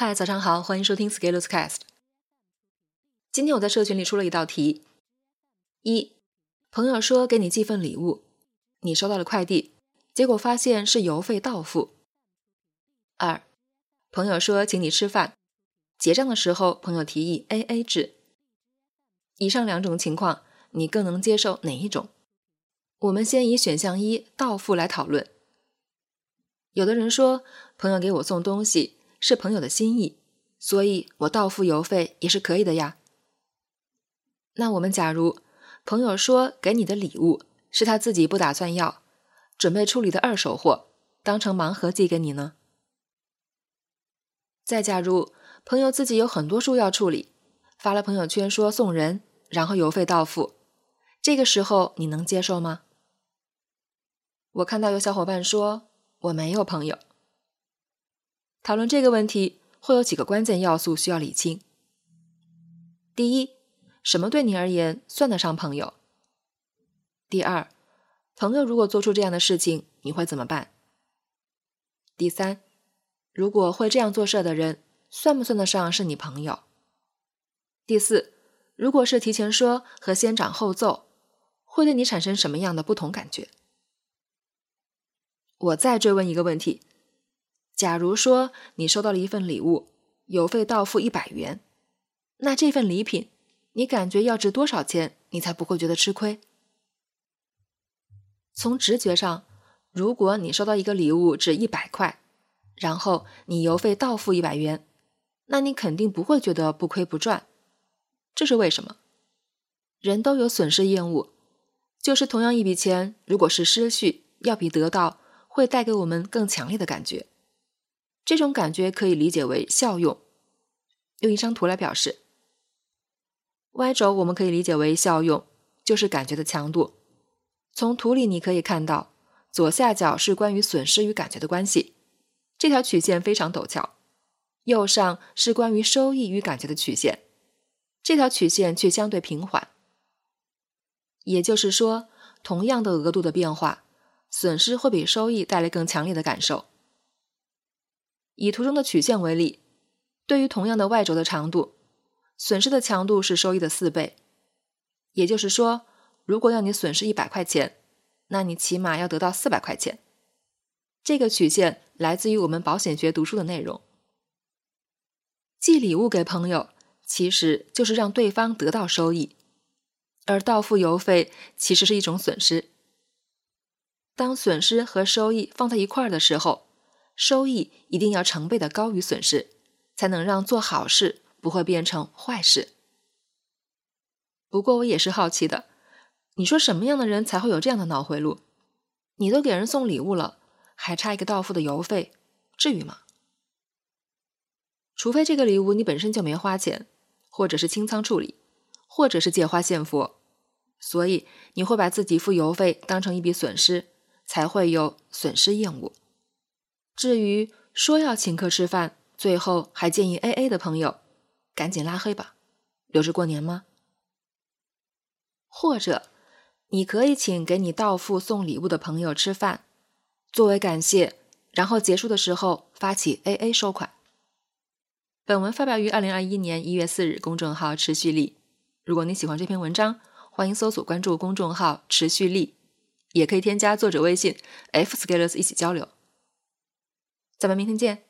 嗨，早上好，欢迎收听 Scaleus Cast。今天我在社群里出了一道题：一，朋友说给你寄份礼物，你收到了快递，结果发现是邮费到付；二，朋友说请你吃饭，结账的时候朋友提议 A A 制。以上两种情况，你更能接受哪一种？我们先以选项一到付来讨论。有的人说，朋友给我送东西。是朋友的心意，所以我到付邮费也是可以的呀。那我们假如朋友说给你的礼物是他自己不打算要，准备处理的二手货，当成盲盒寄给你呢？再假如朋友自己有很多书要处理，发了朋友圈说送人，然后邮费到付，这个时候你能接受吗？我看到有小伙伴说我没有朋友。讨论这个问题会有几个关键要素需要理清。第一，什么对你而言算得上朋友？第二，朋友如果做出这样的事情，你会怎么办？第三，如果会这样做事的人，算不算得上是你朋友？第四，如果是提前说和先斩后奏，会对你产生什么样的不同感觉？我再追问一个问题。假如说你收到了一份礼物，邮费到付一百元，那这份礼品你感觉要值多少钱，你才不会觉得吃亏？从直觉上，如果你收到一个礼物值一百块，然后你邮费到付一百元，那你肯定不会觉得不亏不赚。这是为什么？人都有损失厌恶，就是同样一笔钱，如果是失去，要比得到会带给我们更强烈的感觉。这种感觉可以理解为效用。用一张图来表示，y 轴我们可以理解为效用，就是感觉的强度。从图里你可以看到，左下角是关于损失与感觉的关系，这条曲线非常陡峭；右上是关于收益与感觉的曲线，这条曲线却相对平缓。也就是说，同样的额度的变化，损失会比收益带来更强烈的感受。以图中的曲线为例，对于同样的 y 轴的长度，损失的强度是收益的四倍。也就是说，如果要你损失一百块钱，那你起码要得到四百块钱。这个曲线来自于我们保险学读书的内容。寄礼物给朋友，其实就是让对方得到收益，而到付邮费其实是一种损失。当损失和收益放在一块儿的时候，收益一定要成倍的高于损失，才能让做好事不会变成坏事。不过我也是好奇的，你说什么样的人才会有这样的脑回路？你都给人送礼物了，还差一个到付的邮费，至于吗？除非这个礼物你本身就没花钱，或者是清仓处理，或者是借花献佛，所以你会把自己付邮费当成一笔损失，才会有损失厌恶。至于说要请客吃饭，最后还建议 A A 的朋友，赶紧拉黑吧，留着过年吗？或者，你可以请给你到付送礼物的朋友吃饭，作为感谢，然后结束的时候发起 A A 收款。本文发表于二零二一年一月四日，公众号持续力。如果你喜欢这篇文章，欢迎搜索关注公众号持续力，也可以添加作者微信 F Scalers 一起交流。咱们明天见。